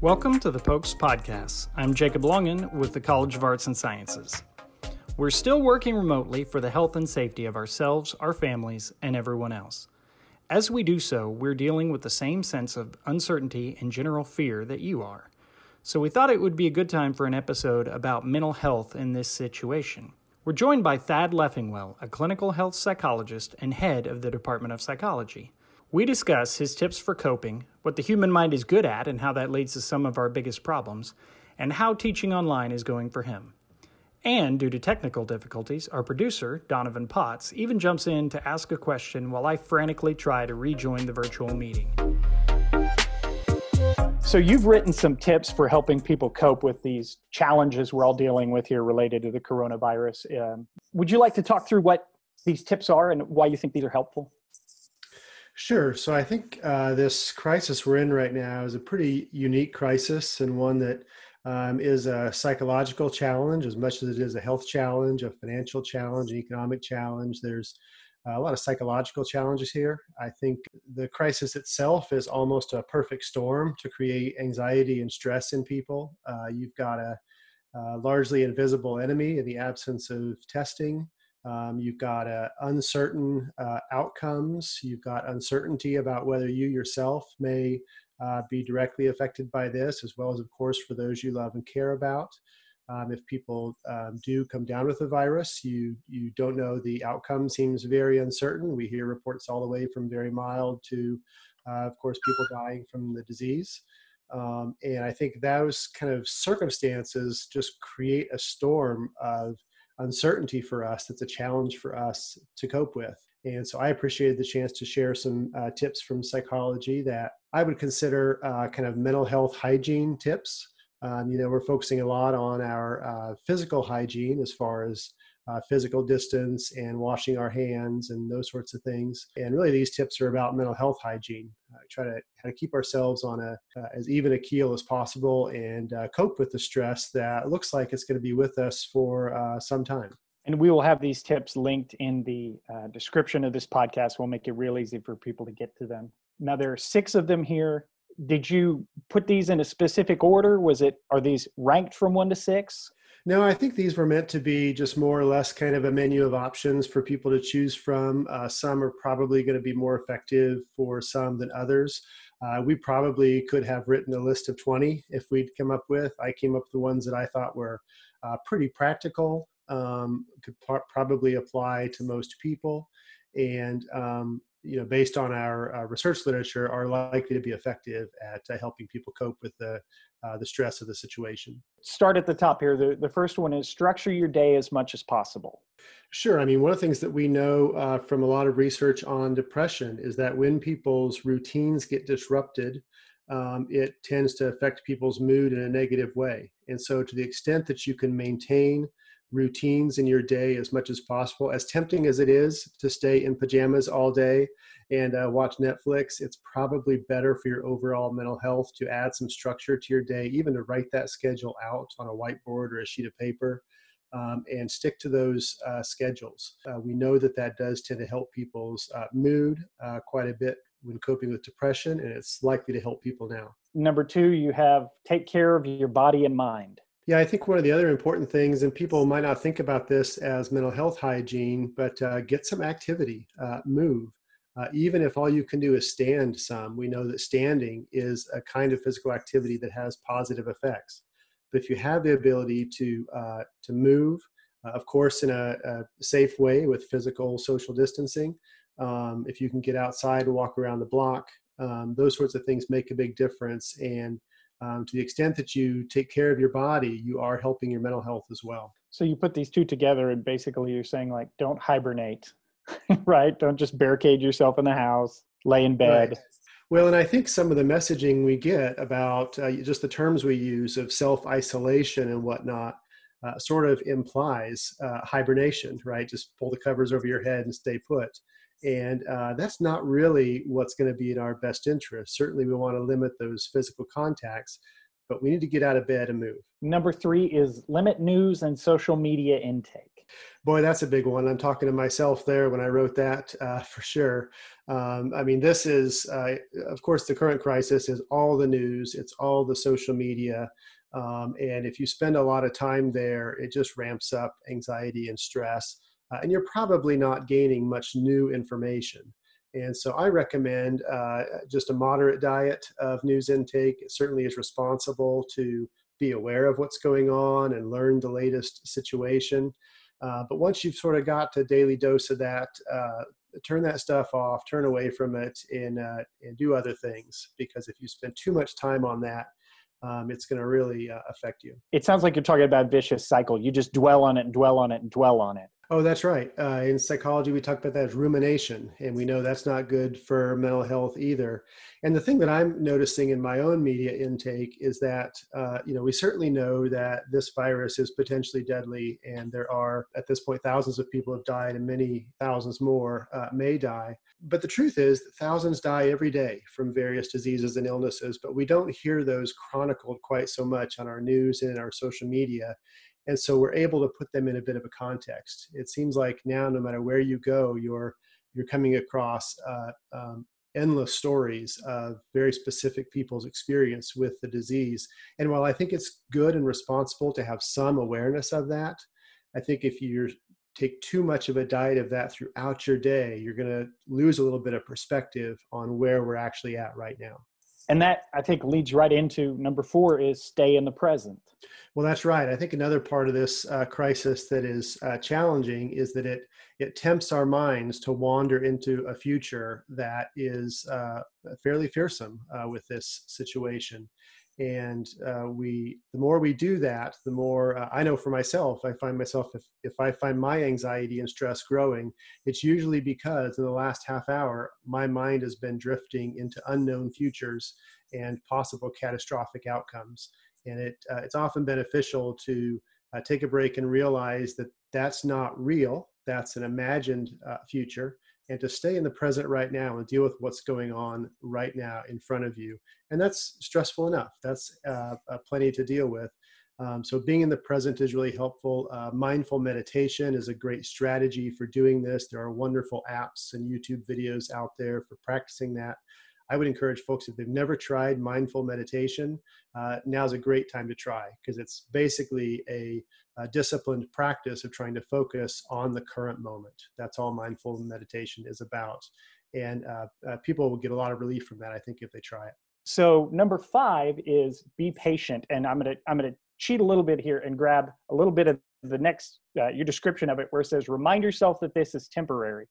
Welcome to the Pokes Podcast. I'm Jacob Longen with the College of Arts and Sciences. We're still working remotely for the health and safety of ourselves, our families, and everyone else. As we do so, we're dealing with the same sense of uncertainty and general fear that you are. So we thought it would be a good time for an episode about mental health in this situation. We're joined by Thad Leffingwell, a clinical health psychologist and head of the Department of Psychology. We discuss his tips for coping, what the human mind is good at and how that leads to some of our biggest problems, and how teaching online is going for him. And due to technical difficulties, our producer, Donovan Potts, even jumps in to ask a question while I frantically try to rejoin the virtual meeting. So, you've written some tips for helping people cope with these challenges we're all dealing with here related to the coronavirus. Um, would you like to talk through what these tips are and why you think these are helpful? Sure. So I think uh, this crisis we're in right now is a pretty unique crisis and one that um, is a psychological challenge as much as it is a health challenge, a financial challenge, an economic challenge. There's a lot of psychological challenges here. I think the crisis itself is almost a perfect storm to create anxiety and stress in people. Uh, you've got a, a largely invisible enemy in the absence of testing. Um, you've got uh, uncertain uh, outcomes. You've got uncertainty about whether you yourself may uh, be directly affected by this, as well as, of course, for those you love and care about. Um, if people um, do come down with the virus, you you don't know the outcome seems very uncertain. We hear reports all the way from very mild to, uh, of course, people dying from the disease. Um, and I think those kind of circumstances just create a storm of uncertainty for us that's a challenge for us to cope with. And so I appreciated the chance to share some uh, tips from psychology that I would consider uh, kind of mental health hygiene tips. Um, you know, we're focusing a lot on our uh, physical hygiene as far as uh, physical distance and washing our hands and those sorts of things. And really, these tips are about mental health hygiene. Uh, try to kind of keep ourselves on a uh, as even a keel as possible and uh, cope with the stress that looks like it's going to be with us for uh, some time. And we will have these tips linked in the uh, description of this podcast. We'll make it real easy for people to get to them. Now there are six of them here. Did you put these in a specific order? Was it are these ranked from one to six? No, I think these were meant to be just more or less kind of a menu of options for people to choose from. Uh, some are probably going to be more effective for some than others. Uh, we probably could have written a list of 20 if we'd come up with. I came up with the ones that I thought were uh, pretty practical, um, could par- probably apply to most people, and um, you know, based on our uh, research literature, are likely to be effective at uh, helping people cope with the uh, the stress of the situation. Start at the top here. The, the first one is structure your day as much as possible. Sure. I mean, one of the things that we know uh, from a lot of research on depression is that when people's routines get disrupted, um, it tends to affect people's mood in a negative way. And so, to the extent that you can maintain routines in your day as much as possible. As tempting as it is to stay in pajamas all day and uh, watch Netflix, it's probably better for your overall mental health to add some structure to your day, even to write that schedule out on a whiteboard or a sheet of paper. Um, and stick to those uh, schedules. Uh, we know that that does tend to help people's uh, mood uh, quite a bit when coping with depression, and it's likely to help people now. Number two, you have take care of your body and mind. Yeah, I think one of the other important things, and people might not think about this as mental health hygiene, but uh, get some activity, uh, move. Uh, even if all you can do is stand some, we know that standing is a kind of physical activity that has positive effects. But if you have the ability to uh, to move, uh, of course, in a, a, safe way with physical social distancing, um, if you can get outside and walk around the block, um, those sorts of things make a big difference. And um, to the extent that you take care of your body, you are helping your mental health as well. So you put these two together, and basically you're saying like, don't hibernate, right? Don't just barricade yourself in the house, lay in bed. Right. Well, and I think some of the messaging we get about uh, just the terms we use of self isolation and whatnot uh, sort of implies uh, hibernation, right? Just pull the covers over your head and stay put. And uh, that's not really what's going to be in our best interest. Certainly, we want to limit those physical contacts. but we need to get out of bed and move. Number three is limit news and social media intake. Boy, that's a big one. I'm talking to myself there when I wrote that uh, for sure. Um, I mean, this is, uh, of course, the current crisis is all the news, it's all the social media. Um, and if you spend a lot of time there, it just ramps up anxiety and stress. Uh, and you're probably not gaining much new information. And so I recommend uh, just a moderate diet of news intake. It certainly is responsible to be aware of what's going on and learn the latest situation. Uh, but once you've sort of got to a daily dose of that, uh, turn that stuff off, turn away from it, and, uh, and do other things. Because if you spend too much time on that, um, it's going to really uh, affect you. It sounds like you're talking about vicious cycle. You just dwell on it and dwell on it and dwell on it. Oh, that's right. Uh, in psychology, we talk about that as rumination, and we know that's not good for mental health either. And the thing that I'm noticing in my own media intake is that, uh, you know, we certainly know that this virus is potentially deadly, and there are, at this point, thousands of people have died, and many thousands more uh, may die. But the truth is that thousands die every day from various diseases and illnesses, but we don't hear those chronicled quite so much on our news and in our social media. And so we're able to put them in a bit of a context. It seems like now no matter where you go you're you're coming across uh, um, endless stories of very specific people's experience with the disease. And while i think it's good and responsible to have some awareness of that i think if you take too much of a diet of that throughout your day you're going to lose a little bit of perspective on where we're actually at right now. And that i think leads right into number four is stay in the present. Well that's right. I think another part of this uh, crisis that is uh, challenging is that it it tempts our minds to wander into a future that is uh, fairly fearsome uh, with this situation and uh, we the more we do that the more uh, i know for myself i find myself if, if i find my anxiety and stress growing it's usually because in the last half hour my mind has been drifting into unknown futures and possible catastrophic outcomes. And it uh, it's often beneficial to uh, take a break and realize that that's not real that's an imagined uh, future and to stay in the present right now and deal with what's going on right now in front of you. And that's stressful enough. That's uh, uh, plenty to deal with. Um, so being in the present is really helpful. Uh, mindful meditation is a great strategy for doing this. There are wonderful apps and YouTube videos out there for practicing that. I would encourage folks if they've never tried mindful meditation, uh, now's a great time to try because it's basically a, a, disciplined practice of trying to focus on the current moment. That's all mindful meditation is about. And uh, uh, people will get a lot of relief from that, I think, if they try it. So number five is be patient, and I'm gonna I'm gonna cheat a little bit here and grab a little bit of the next uh, your description of it, where it says remind yourself that this is temporary.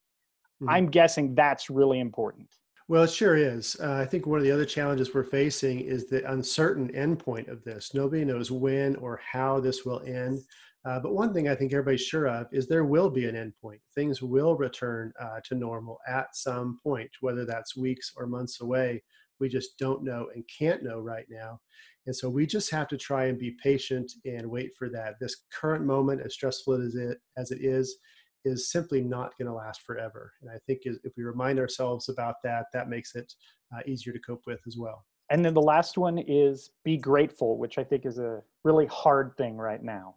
Mm-hmm. I'm guessing that's really important. Well, it sure is. Uh, I think one of the other challenges we're facing is the uncertain endpoint of this. Nobody knows when or how this will end. Uh, but one thing I think everybody's sure of is there will be an endpoint. Things will return uh, to normal at some point, whether that's weeks or months away. We just don't know and can't know right now. And so we just have to try and be patient and wait for that. This current moment, as stressful as it as it is, is simply not going to last forever. And I think if we remind ourselves about that, that makes it uh, easier to cope with as well. And then the last one is be grateful, which I think is a really hard thing right now.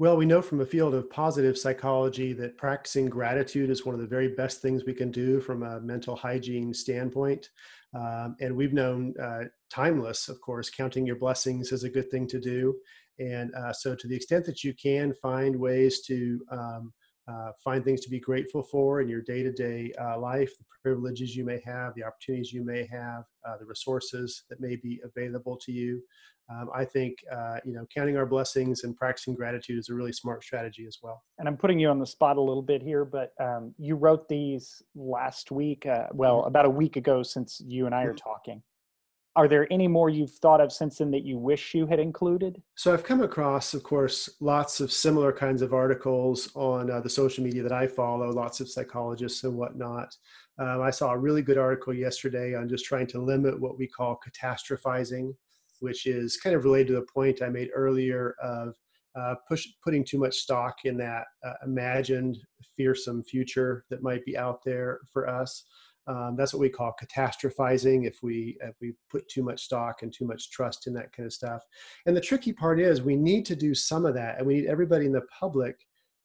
Well, we know from a field of positive psychology that practicing gratitude is one of the very best things we can do from a mental hygiene standpoint. Um, and we've known uh, timeless, of course, counting your blessings is a good thing to do. And uh, so, to the extent that you can find ways to um, uh, find things to be grateful for in your day-to-day uh, life the privileges you may have the opportunities you may have uh, the resources that may be available to you um, i think uh, you know counting our blessings and practicing gratitude is a really smart strategy as well and i'm putting you on the spot a little bit here but um, you wrote these last week uh, well mm-hmm. about a week ago since you and i are mm-hmm. talking are there any more you've thought of since then that you wish you had included? So I've come across, of course, lots of similar kinds of articles on uh, the social media that I follow, lots of psychologists and whatnot. Um, I saw a really good article yesterday on just trying to limit what we call catastrophizing, which is kind of related to the point I made earlier of uh, push, putting too much stock in that uh, imagined fearsome future that might be out there for us. Um, that's what we call catastrophizing if we if we put too much stock and too much trust in that kind of stuff. And the tricky part is we need to do some of that, and we need everybody in the public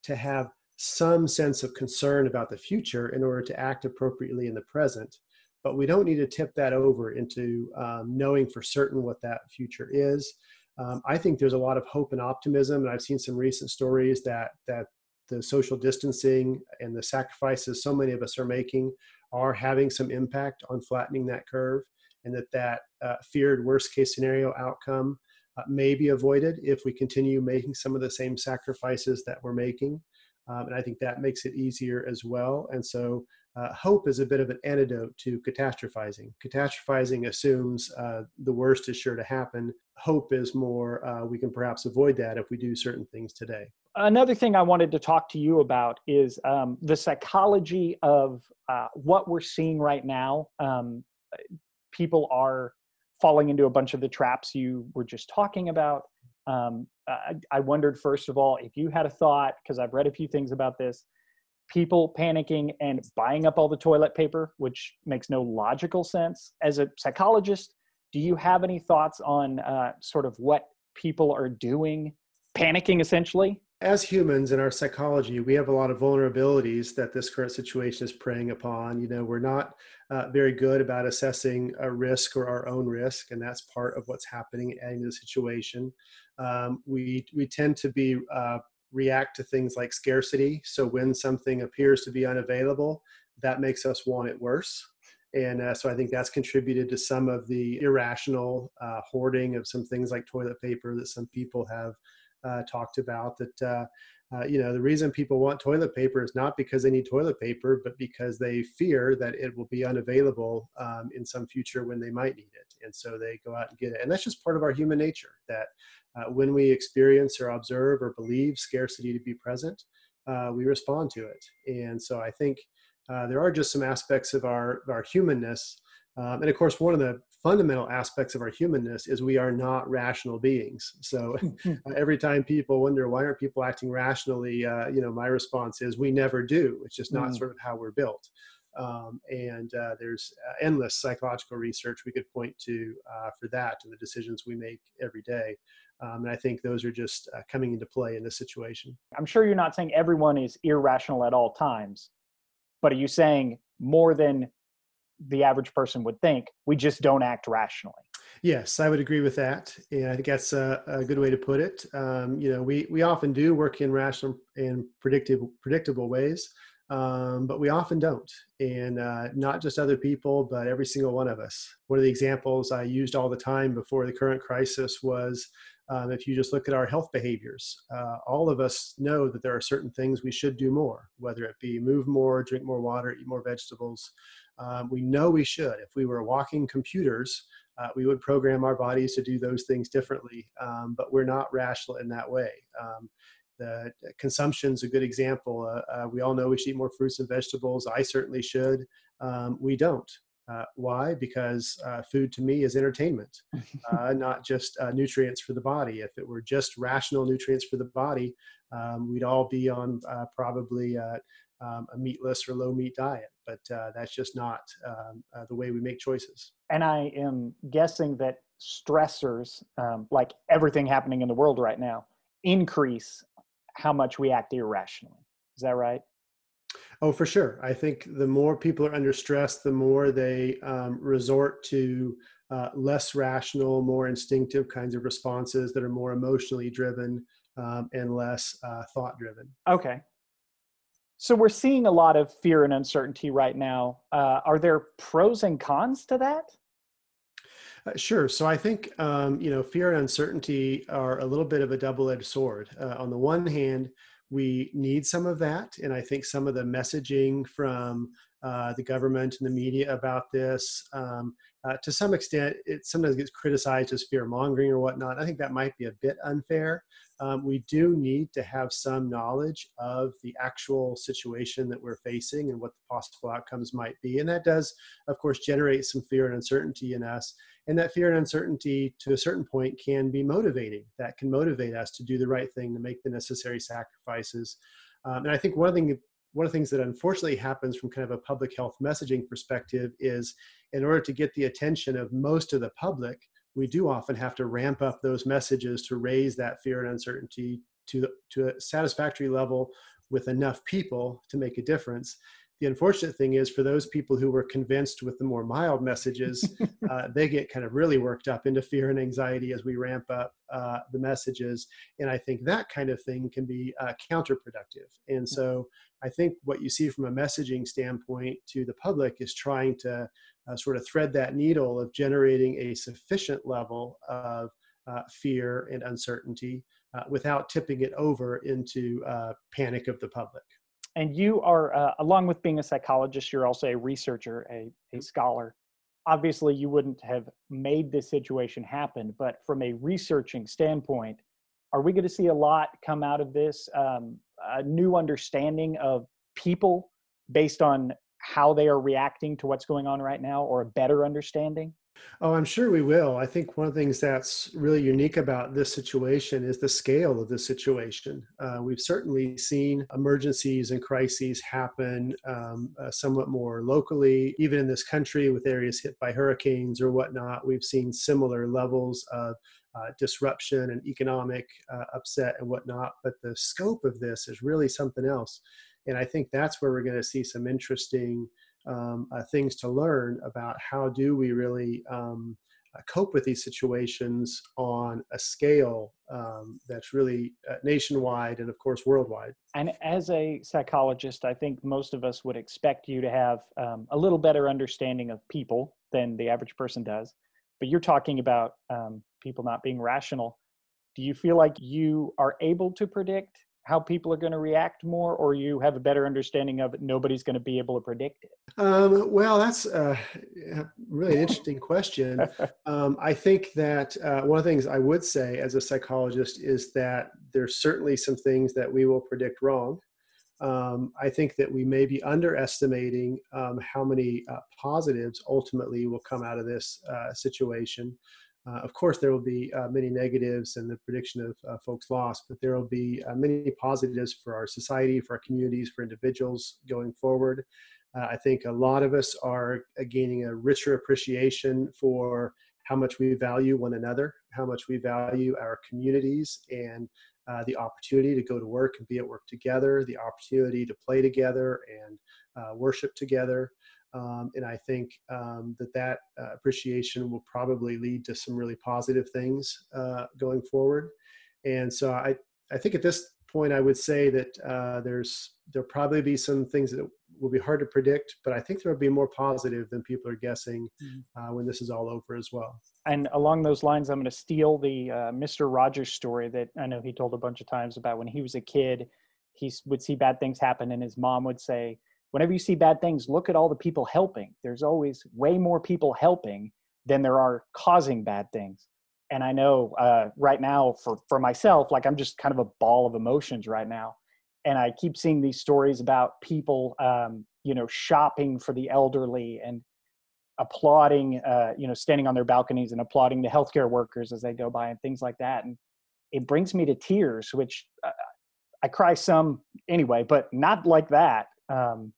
to have some sense of concern about the future in order to act appropriately in the present. But we don't need to tip that over into um, knowing for certain what that future is. Um, I think there's a lot of hope and optimism, and I've seen some recent stories that that the social distancing and the sacrifices so many of us are making are having some impact on flattening that curve, and that that uh, feared worst case scenario outcome uh, may be avoided if we continue making some of the same sacrifices that we're making. Um, and I think that makes it easier as well. And so uh, hope is a bit of an antidote to catastrophizing. Catastrophizing assumes uh, the worst is sure to happen. Hope is more, uh, we can perhaps avoid that if we do certain things today. Another thing I wanted to talk to you about is um, the psychology of uh, what we're seeing right now. Um, people are falling into a bunch of the traps you were just talking about. Um, I, I wondered, first of all, if you had a thought, because I've read a few things about this people panicking and buying up all the toilet paper, which makes no logical sense. As a psychologist, do you have any thoughts on uh, sort of what people are doing, panicking essentially? As humans in our psychology, we have a lot of vulnerabilities that this current situation is preying upon. You know, we're not uh, very good about assessing a risk or our own risk, and that's part of what's happening in the situation. Um, we we tend to be uh, react to things like scarcity. So when something appears to be unavailable, that makes us want it worse. And uh, so I think that's contributed to some of the irrational uh, hoarding of some things like toilet paper that some people have talked about. That uh, uh, you know the reason people want toilet paper is not because they need toilet paper, but because they fear that it will be unavailable um, in some future when they might need it, and so they go out and get it. And that's just part of our human nature that uh, when we experience or observe or believe scarcity to be present, uh, we respond to it. And so I think uh, there are just some aspects of our, our humanness. Um, and of course, one of the fundamental aspects of our humanness is we are not rational beings. So uh, every time people wonder why aren't people acting rationally, uh, you know, my response is we never do. It's just not mm. sort of how we're built. Um, and uh, there's uh, endless psychological research we could point to uh, for that and the decisions we make every day. Um, and I think those are just uh, coming into play in this situation. I'm sure you're not saying everyone is irrational at all times, but are you saying more than the average person would think, we just don't act rationally? Yes, I would agree with that. And I think that's a, a good way to put it. Um, you know, we, we often do work in rational and predictable, predictable ways um, but we often don't. And uh, not just other people, but every single one of us. One of the examples I used all the time before the current crisis was um, if you just look at our health behaviors, uh, all of us know that there are certain things we should do more, whether it be move more, drink more water, eat more vegetables. Um, we know we should. If we were walking computers, uh, we would program our bodies to do those things differently, um, but we're not rational in that way. Um, the consumption is a good example. Uh, uh, we all know we should eat more fruits and vegetables. I certainly should. Um, we don't. Uh, why? Because uh, food to me is entertainment, uh, not just uh, nutrients for the body. If it were just rational nutrients for the body, um, we'd all be on probably um, a meatless or low meat diet. But that's just not um, the way we make choices. And I am guessing that stressors, um, like everything happening in the world right now, increase how much we act irrationally. Is that right? Oh, for sure. I think the more people are under stress, the more they um, resort to uh, less rational, more instinctive kinds of responses that are more emotionally driven um, and less uh, thought driven. Okay. So we're seeing a lot of fear and uncertainty right now. Uh, are there pros and cons to that? Uh, sure. So I think um, you know fear and uncertainty are a little bit of a double-edged sword. Uh, on the one hand, we need some of that, and I think some of the messaging from uh, the government and the media about this, um, uh, to some extent, it sometimes gets criticized as fear mongering or whatnot. I think that might be a bit unfair. Um, we do need to have some knowledge of the actual situation that we're facing and what the possible outcomes might be, and that does, of course, generate some fear and uncertainty in us. And that fear and uncertainty, to a certain point, can be motivating. That can motivate us to do the right thing, to make the necessary sacrifices. Um, and I think one thing one of the things that unfortunately happens from kind of a public health messaging perspective is in order to get the attention of most of the public, we do often have to ramp up those messages to raise that fear and uncertainty to, to a satisfactory level with enough people to make a difference. The unfortunate thing is for those people who were convinced with the more mild messages, uh, they get kind of really worked up into fear and anxiety as we ramp up uh, the messages. And I think that kind of thing can be uh, counterproductive. And so I think what you see from a messaging standpoint to the public is trying to uh, sort of thread that needle of generating a sufficient level of uh, fear and uncertainty uh, without tipping it over into uh, panic of the public. And you are, uh, along with being a psychologist, you're also a researcher, a, a scholar. Obviously, you wouldn't have made this situation happen, but from a researching standpoint, are we going to see a lot come out of this? Um, a new understanding of people based on how they are reacting to what's going on right now, or a better understanding? Oh, I'm sure we will. I think one of the things that's really unique about this situation is the scale of the situation. Uh, we've certainly seen emergencies and crises happen um, uh, somewhat more locally, even in this country with areas hit by hurricanes or whatnot. We've seen similar levels of uh, disruption and economic uh, upset and whatnot. But the scope of this is really something else. And I think that's where we're going to see some interesting um, uh, things to learn about how do we really um, uh, cope with these situations on a scale um, that's really uh, nationwide and of course worldwide. And as a psychologist i think most of us would expect you to have um, a little better understanding of people than the average person does. But you're talking about um, people not being rational. Do you feel like you are able to predict how people are going to react more or you have a better understanding of it nobody's going to be able to predict it? Um, well that's a really interesting question. Um, i think that uh, one of the things i would say as a psychologist is that there's certainly some things that we will predict wrong. Um, I think that we may be underestimating um, how many uh, positives ultimately will come out of this uh, situation. Uh, of course, there will be uh, many negatives and the prediction of uh, folks lost, but there will be uh, many positives for our society, for our communities, for individuals going forward. Uh, I think a lot of us are gaining a richer appreciation for how much we value one another, how much we value our communities, and the opportunity to go to work and be at work together, the opportunity to play together and worship together. Um, and I think um, that that uh, appreciation will probably lead to some really positive things uh, going forward. And so I, I think at this point, I would say that uh, there's there'll probably be some things that will be hard to predict, but I think there will be more positive than people are guessing mm-hmm. Uh, when this is all over as well. And along those lines, I'm going to steal the uh, Mr. Rogers story that I know he told a bunch of times about when he was a kid. He would see bad things happen, and his mom would say, whenever you see bad things, look at all the people helping. There's always way more people helping than there are causing bad things. And I know uh, right now for for myself, like I'm just kind of a ball of emotions right now, and I keep seeing these stories about people, um, you know, shopping for the elderly and applauding, uh, you know, standing on their balconies and applauding the healthcare workers as they go by and things like that. And it brings me to tears, which uh, I cry some anyway, but not like that. Um,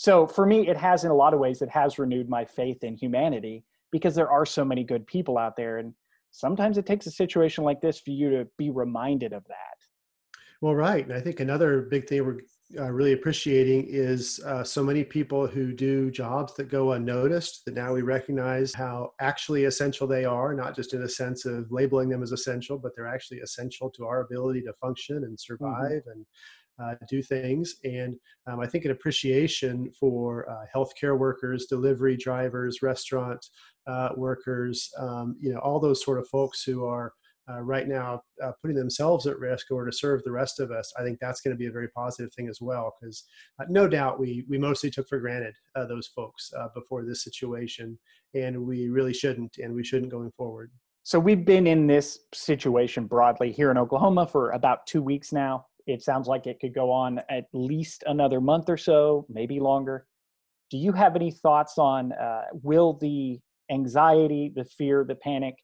so for me, it has in a lot of ways, it has renewed my faith in humanity because there are so many good people out there. And sometimes it takes a situation like this for you to be reminded of that. Well, right. And I think another big thing we're uh, really appreciating is uh, so many people who do jobs that go unnoticed that now we recognize how actually essential they are, not just in a sense of labeling them as essential, but they're actually essential to our ability to function and mm-hmm. survive mm-hmm. and uh, do things. And um, I think an appreciation for uh, healthcare workers, delivery drivers, restaurant uh, workers, um, you know, all those sort of folks who are uh, right now uh, putting themselves at risk or to serve the rest of us. I think that's going to be a very positive thing as well, because uh, no doubt we we mostly took for granted those folks before this situation, and we really shouldn't, and we shouldn't going forward. So we've been in this situation broadly here in Oklahoma for about two weeks now. It sounds like it could go on at least another month or so, maybe longer. Do you have any thoughts on uh, will the anxiety, the fear, the panic,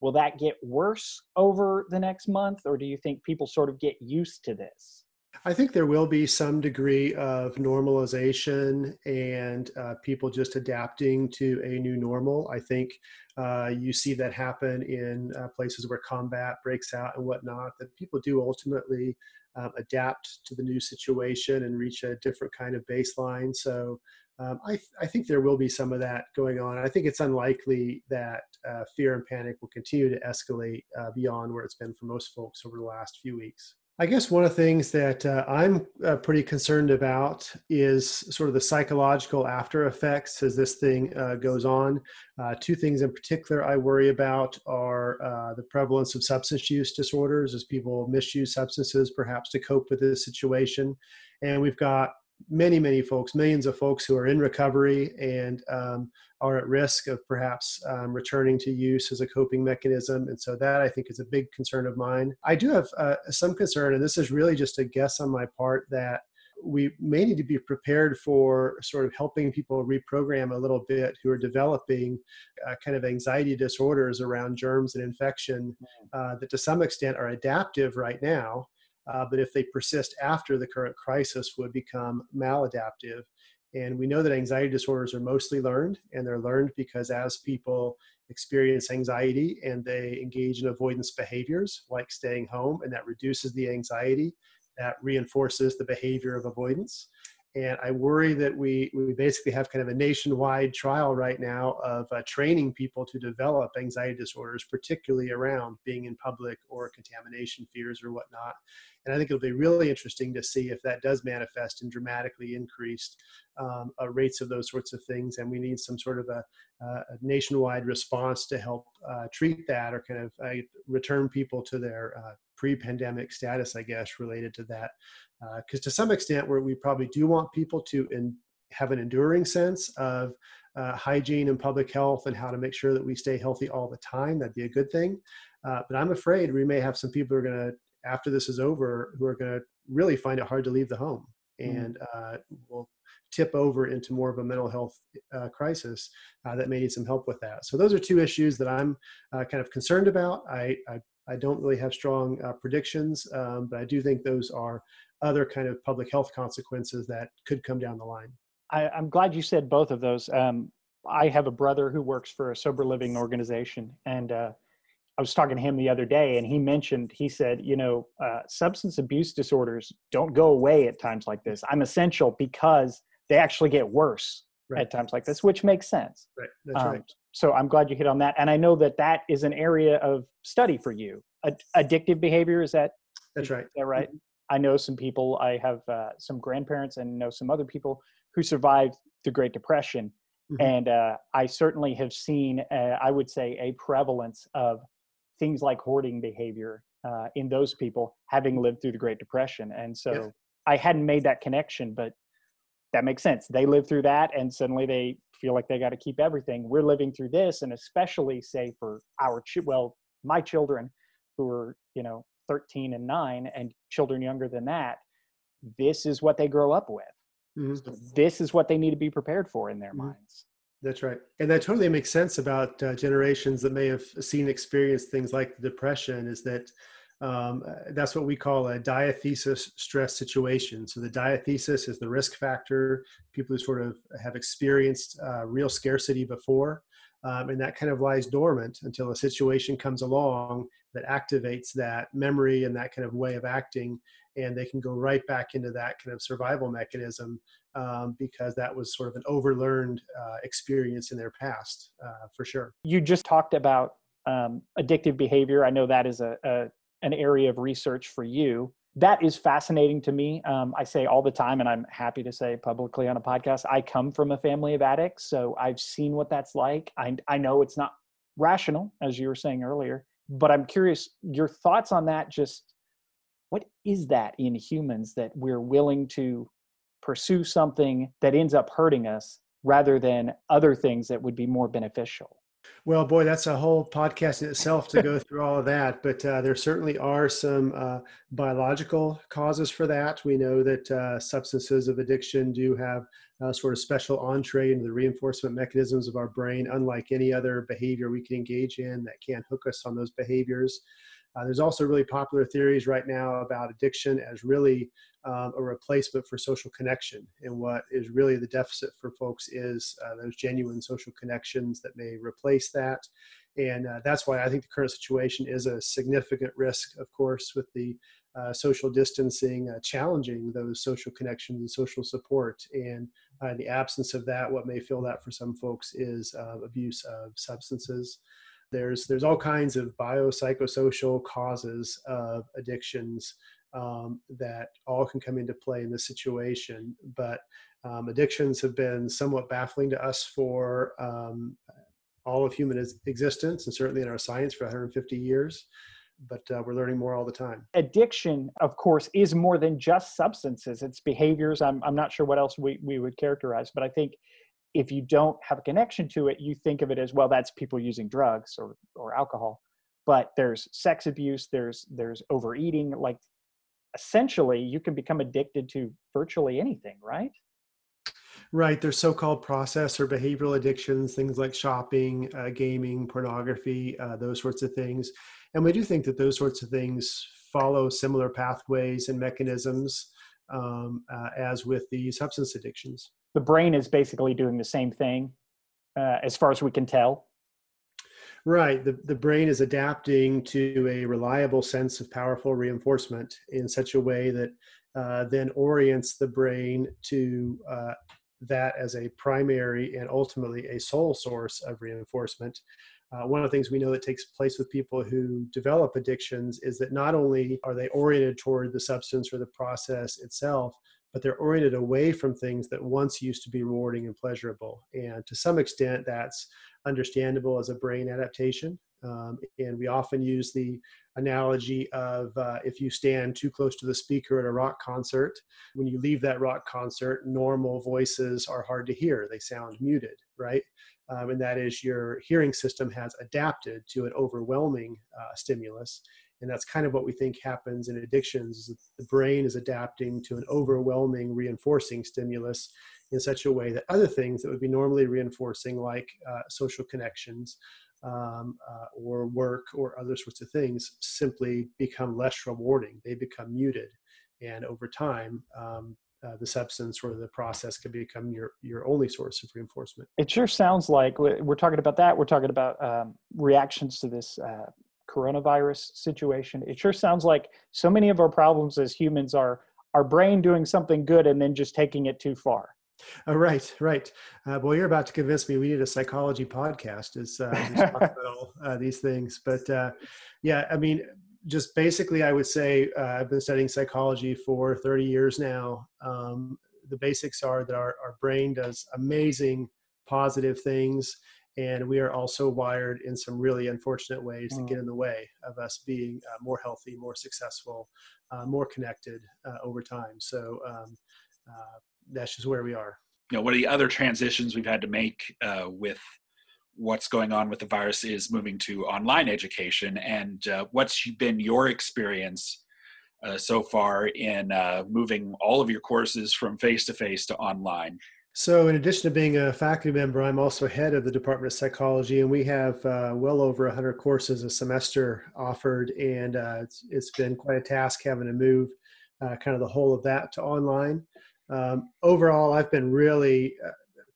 will that get worse over the next month, or do you think people sort of get used to this? I think there will be some degree of normalization and uh, people just adapting to a new normal. I think uh, you see that happen in uh, places where combat breaks out and whatnot, that people do ultimately um, adapt to the new situation and reach a different kind of baseline. So um, I, th- I, think there will be some of that going on. I think it's unlikely that uh, fear and panic will continue to escalate uh, beyond where it's been for most folks over the last few weeks. I guess one of the things that uh, I'm uh, pretty concerned about is sort of the psychological after effects as this thing uh, goes on. Uh, two things in particular I worry about are uh, the prevalence of substance use disorders as people misuse substances perhaps to cope with this situation. And we've got many, many folks, millions of folks who are in recovery and um, are at risk of perhaps um, returning to use as a coping mechanism. And so that I think is a big concern of mine. I do have uh, some concern, and this is really just a guess on my part, that we may need to be prepared for sort of helping people reprogram a little bit who are developing uh, kind of anxiety disorders around germs and infection mm. uh, that to some extent are adaptive right now uh, but if they persist after the current crisis would become maladaptive. And we know that anxiety disorders are mostly learned and they're learned because as people experience anxiety and they engage in avoidance behaviors like staying home and that reduces the anxiety that reinforces the behavior of avoidance and I worry that we, we basically have kind of a nationwide trial right now of uh, training people to develop anxiety disorders, particularly around being in public or contamination fears or whatnot. And I think it'll be really interesting to see if that does manifest in dramatically increased um, uh, rates of those sorts of things. And we need some sort of a, uh, a nationwide response to help uh, treat that or kind of uh, return people to their uh, pre-pandemic status, I guess, related to that. Because uh, to some extent, where we probably do want people to in, have an enduring sense of uh, hygiene and public health and how to make sure that we stay healthy all the time. That'd be a good thing. Uh, but I'm afraid we may have some people who are going to, after this is over, who are going to really find it hard to leave the home mm. and uh, will tip over into more of a mental health uh, crisis uh, that may need some help with that. So those are two issues that I'm uh, kind of concerned about. I, I I don't really have strong uh, predictions, um, but I do think those are other kind of public health consequences that could come down the line. I, am glad you said both of those. Um, I have a brother who works for a sober living organization, and uh, I was talking to him the other day, and he mentioned he said, you know, uh, substance abuse disorders don't go away at times like this. I'm essential because they actually get worse right. at times like this, which makes sense. Right. That's um, right so i'm glad you hit on that and i know that that is an area of study for you Ad- addictive behavior is that that's right is that right mm-hmm. i know some people i have uh, some grandparents and know some other people who survived the great depression mm-hmm. and uh, i certainly have seen uh, i would say a prevalence of things like hoarding behavior uh, in those people having lived through the great depression and so yes. i hadn't made that connection but that makes sense. They live through that and suddenly they feel like they got to keep everything. We're living through this and especially say for our ch- well, my children who are, you know, 13 and 9 and children younger than that, this is what they grow up with. Mm-hmm. So this is what they need to be prepared for in their mm-hmm. minds. That's right. And that totally makes sense about uh, generations that may have seen experience things like the depression is that um, that's what we call a diathesis stress situation. So the diathesis is the risk factor, people who sort of have experienced uh, real scarcity before. Um, and that kind of lies dormant until a situation comes along that activates that memory and that kind of way of acting and they can go right back into that kind of survival mechanism um, because that was sort of an overlearned uh, experience in their past uh, for sure you just talked about um, addictive behavior i know that is a, a an area of research for you. That is fascinating to me. Um, I say all the time, and I'm happy to say publicly on a podcast, I come from a family of addicts. So I've seen what that's like. I, I know it's not rational, as you were saying earlier, but I'm curious your thoughts on that. Just what is that in humans that we're willing to pursue something that ends up hurting us rather than other things that would be more beneficial? Well, boy, that's a whole podcast in itself to go through all of that. But uh, there certainly are some uh, biological causes for that. We know that uh, substances of addiction do have sort of special entree into the reinforcement mechanisms of our brain, unlike any other behavior we can engage in that can hook us on those behaviors. Uh, there's also really popular theories right now about addiction as really um, a replacement for social connection. And what is really the deficit for folks is uh, those genuine social connections that may replace that. And uh, that's why I think the current situation is a significant risk, of course, with the uh, social distancing, uh, challenging those social connections and social support. And uh, in the absence of that, what may fill that for some folks is abuse of substances. There's, there's all kinds of biopsychosocial causes of addictions um, that all can come into play in this situation. But um, addictions have been somewhat baffling to us for um, all of human existence and certainly in our science for 150 years but uh, we're learning more all the time. Addiction, of course, is more than just substances. It's behaviors. I'm, I'm not sure what else we, we would characterize, but I think if you don't have a connection to it, you think of it as, well, that's people using drugs or, or alcohol. But there's sex abuse, there's there's overeating. Like essentially, you can become addicted to virtually anything, right? Right. There's so-called process or behavioral addictions, things like shopping, uh, gaming, pornography, uh, those sorts of things. And we do think that those sorts of things follow similar pathways and mechanisms um, uh, as with the substance addictions. The brain is basically doing the same thing, uh, as far as we can tell. Right. The, the brain is adapting to a reliable sense of powerful reinforcement in such a way that uh, then orients the brain to uh, that as a primary and ultimately a sole source of reinforcement. Uh, one of the things we know that takes place with people who develop addictions is that not only are they oriented toward the substance or the process itself, but they're oriented away from things that once used to be rewarding and pleasurable. And to some extent, that's understandable as a brain adaptation. Um, and we often use the analogy of uh, if you stand too close to the speaker at a rock concert, when you leave that rock concert, normal voices are hard to hear. They sound muted, right? Um, and that is your hearing system has adapted to an overwhelming uh, stimulus. And that's kind of what we think happens in addictions. The brain is adapting to an overwhelming reinforcing stimulus in such a way that other things that would be normally reinforcing, like uh, social connections, um, uh, or work or other sorts of things simply become less rewarding. They become muted. And over time, um, uh, the substance or the process can become your, your only source of reinforcement. It sure sounds like we're talking about that. We're talking about um, reactions to this uh, coronavirus situation. It sure sounds like so many of our problems as humans are our brain doing something good and then just taking it too far. Oh, right, right. Uh, well, you're about to convince me we need a psychology podcast as uh, about all uh, these things. But uh, yeah, I mean, just basically, I would say uh, I've been studying psychology for 30 years now. Um, the basics are that our, our brain does amazing positive things, and we are also wired in some really unfortunate ways mm. that get in the way of us being uh, more healthy, more successful, more connected over time. So, um, that's just where we are. You know, one of the other transitions we've had to make uh, with what's going on with the virus is moving to online education. And uh, what's been your experience uh, so far in uh, moving all of your courses from face to face to online? So, in addition to being a faculty member, I'm also head of the Department of Psychology, and we have uh, well over 100 courses a semester offered, and uh, it's, it's been quite a task having to move uh, kind of the whole of that to online. Um, overall, I've been really uh,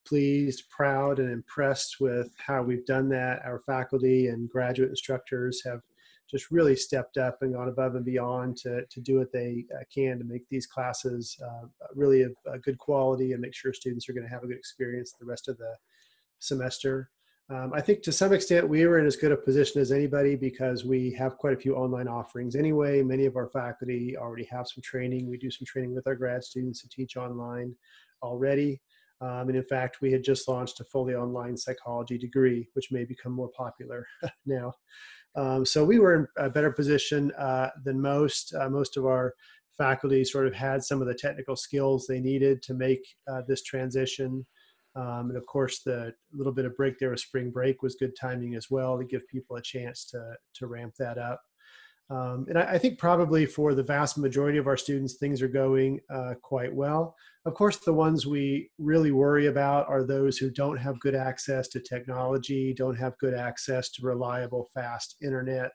pleased, proud, and impressed with how we've done that. Our faculty and graduate instructors have just really stepped up and gone above and beyond to, to do what they uh, can to make these classes uh, really of good quality and make sure students are going to have a good experience the rest of the semester. Um, I think to some extent we were in as good a position as anybody because we have quite a few online offerings anyway. Many of our faculty already have some training. We do some training with our grad students to teach online already. Um, and in fact, we had just launched a fully online psychology degree, which may become more popular now. Um, so we were in a better position uh, than most. Uh, most of our faculty sort of had some of the technical skills they needed to make uh, this transition. Um, and of course, the little bit of break there with spring break was good timing as well to give people a chance to, to ramp that up. Um, and I, I, think probably for the vast majority of our students, things are going uh, quite well. Of course, the ones we really worry about are those who don't have good access to technology, don't have good access to reliable, fast internet,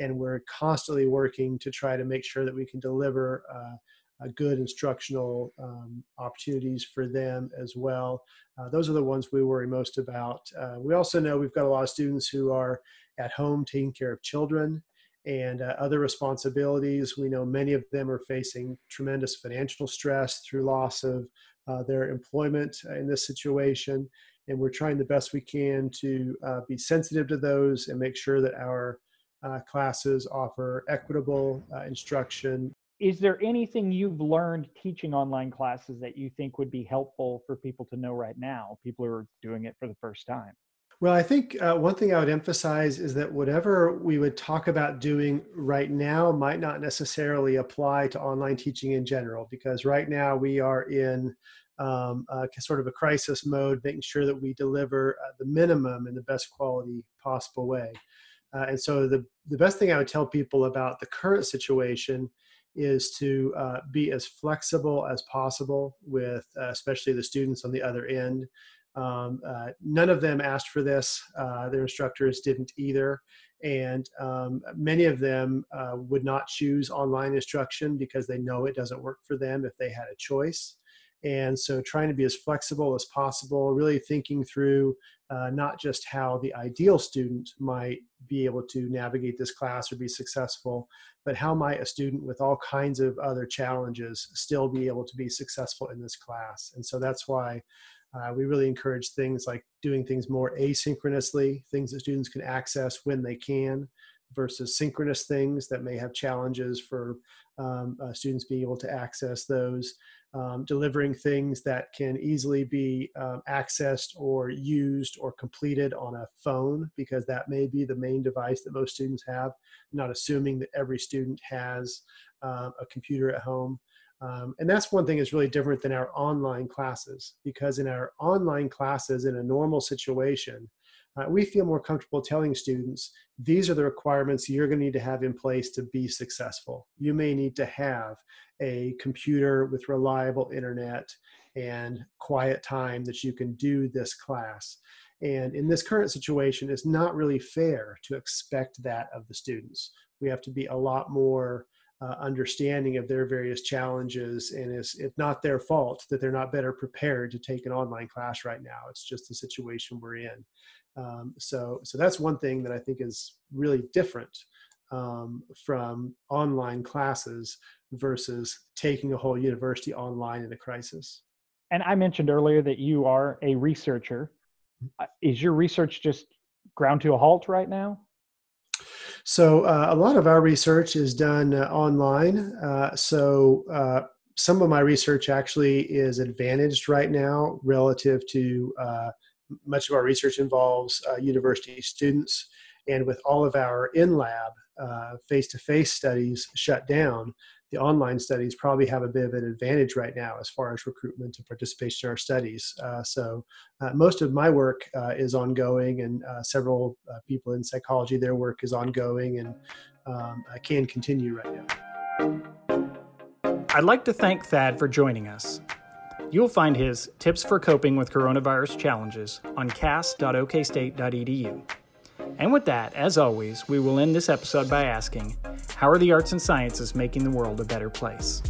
and we're constantly working to try to make sure that we can deliver uh, good instructional um, opportunities for them as well. Uh, those are the ones we worry most about. Uh, we also know we've got a lot of students who are at home taking care of children and uh, other responsibilities. We know many of them are facing tremendous financial stress through loss of uh, their employment in this situation. And we're trying the best we can to uh, be sensitive to those and make sure that our uh, classes offer equitable instruction is there anything you've learned teaching online classes that you think would be helpful for people to know right now people who are doing it for the first time well i think uh, one thing i would emphasize is that whatever we would talk about doing right now might not necessarily apply to online teaching in general because right now we are in um, sort of a crisis mode making sure that we deliver uh, the minimum in the best quality possible way uh, and so the, the best thing i would tell people about the current situation is to uh, be as flexible as possible with uh, especially the students on the other end. Um, uh, none of them asked for this. Uh, their instructors didn't either. And um, many of them uh, would not choose online instruction because they know it doesn't work for them if they had a choice. And so, trying to be as flexible as possible, really thinking through uh, not just how the ideal student might be able to navigate this class or be successful, but how might a student with all kinds of other challenges still be able to be successful in this class. And so that's why uh, we really encourage things like doing things more asynchronously, things that students can access when they can, versus synchronous things that may have challenges for um, uh, students being able to access those um, delivering things that can easily be um, accessed or used or completed on a phone because that may be the main device that most students have. Not assuming that every student has uh, a computer at home. Um, and that's one thing that's really different than our online classes because in our online classes in a normal situation, uh, we feel more comfortable telling students these are the requirements you're going to need to have in place to be successful. You may need to have a computer with reliable internet and quiet time that you can do this class. And in this current situation, it's not really fair to expect that of the students. We have to be a lot more uh, understanding of their various challenges, and it's, it's not their fault that they're not better prepared to take an online class right now. It's just the situation we're in. Um, so, so that's one thing that I think is really different um, from online classes versus taking a whole university online in a crisis. And I mentioned earlier that you are a researcher. Mm-hmm. Uh, is your research just ground to a halt right now? So, uh, a lot of our research is done uh, online. Uh, so, uh, some of my research actually is advantaged right now relative to uh, much of our research involves university students. And with all of our in lab face to face studies shut down, the online studies probably have a bit of an advantage right now as far as recruitment and participation in our studies. Uh, so uh, most of my work uh, is ongoing, and uh, several uh, people in psychology, their work is ongoing, and um, can continue right now. I'd like to thank Thad for joining us. You'll find his Tips for Coping with Coronavirus Challenges on cas.okstate.edu. And with that, as always, we will end this episode by asking How are the arts and sciences making the world a better place?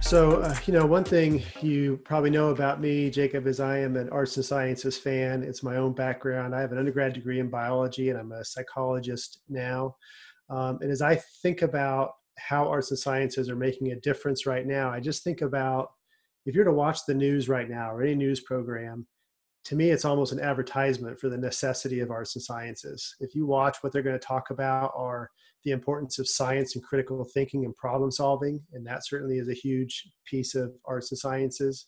So, uh, you know, one thing you probably know about me, Jacob, is I am an arts and sciences fan. It's my own background. I have an undergrad degree in biology and I'm a psychologist now. Um, and as I think about how arts and sciences are making a difference right now, I just think about if you're to watch the news right now or any news program, to me, it's almost an advertisement for the necessity of arts and sciences. If you watch what they're going to talk about are the importance of science and critical thinking and problem solving, and that certainly is a huge piece of arts and sciences.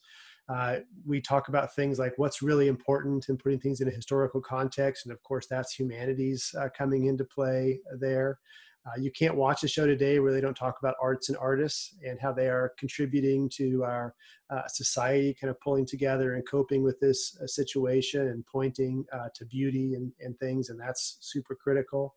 Uh, we talk about things like what's really important and putting things in a historical context, and of course, that's humanities uh, coming into play there. Uh, you can't watch a show today where they don't talk about arts and artists and how they are contributing to our uh, society, kind of pulling together and coping with this uh, situation and pointing uh, to beauty and, and things. And that's super critical.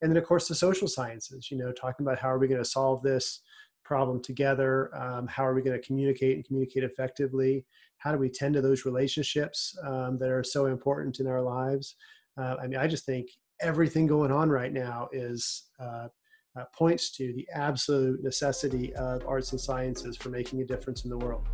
And then, of course, the social sciences, you know, talking about how are we going to solve this problem together? Um, how are we going to communicate and communicate effectively? How do we tend to those relationships um, that are so important in our lives? Uh, I mean, I just think everything going on right now is uh, uh, points to the absolute necessity of arts and sciences for making a difference in the world.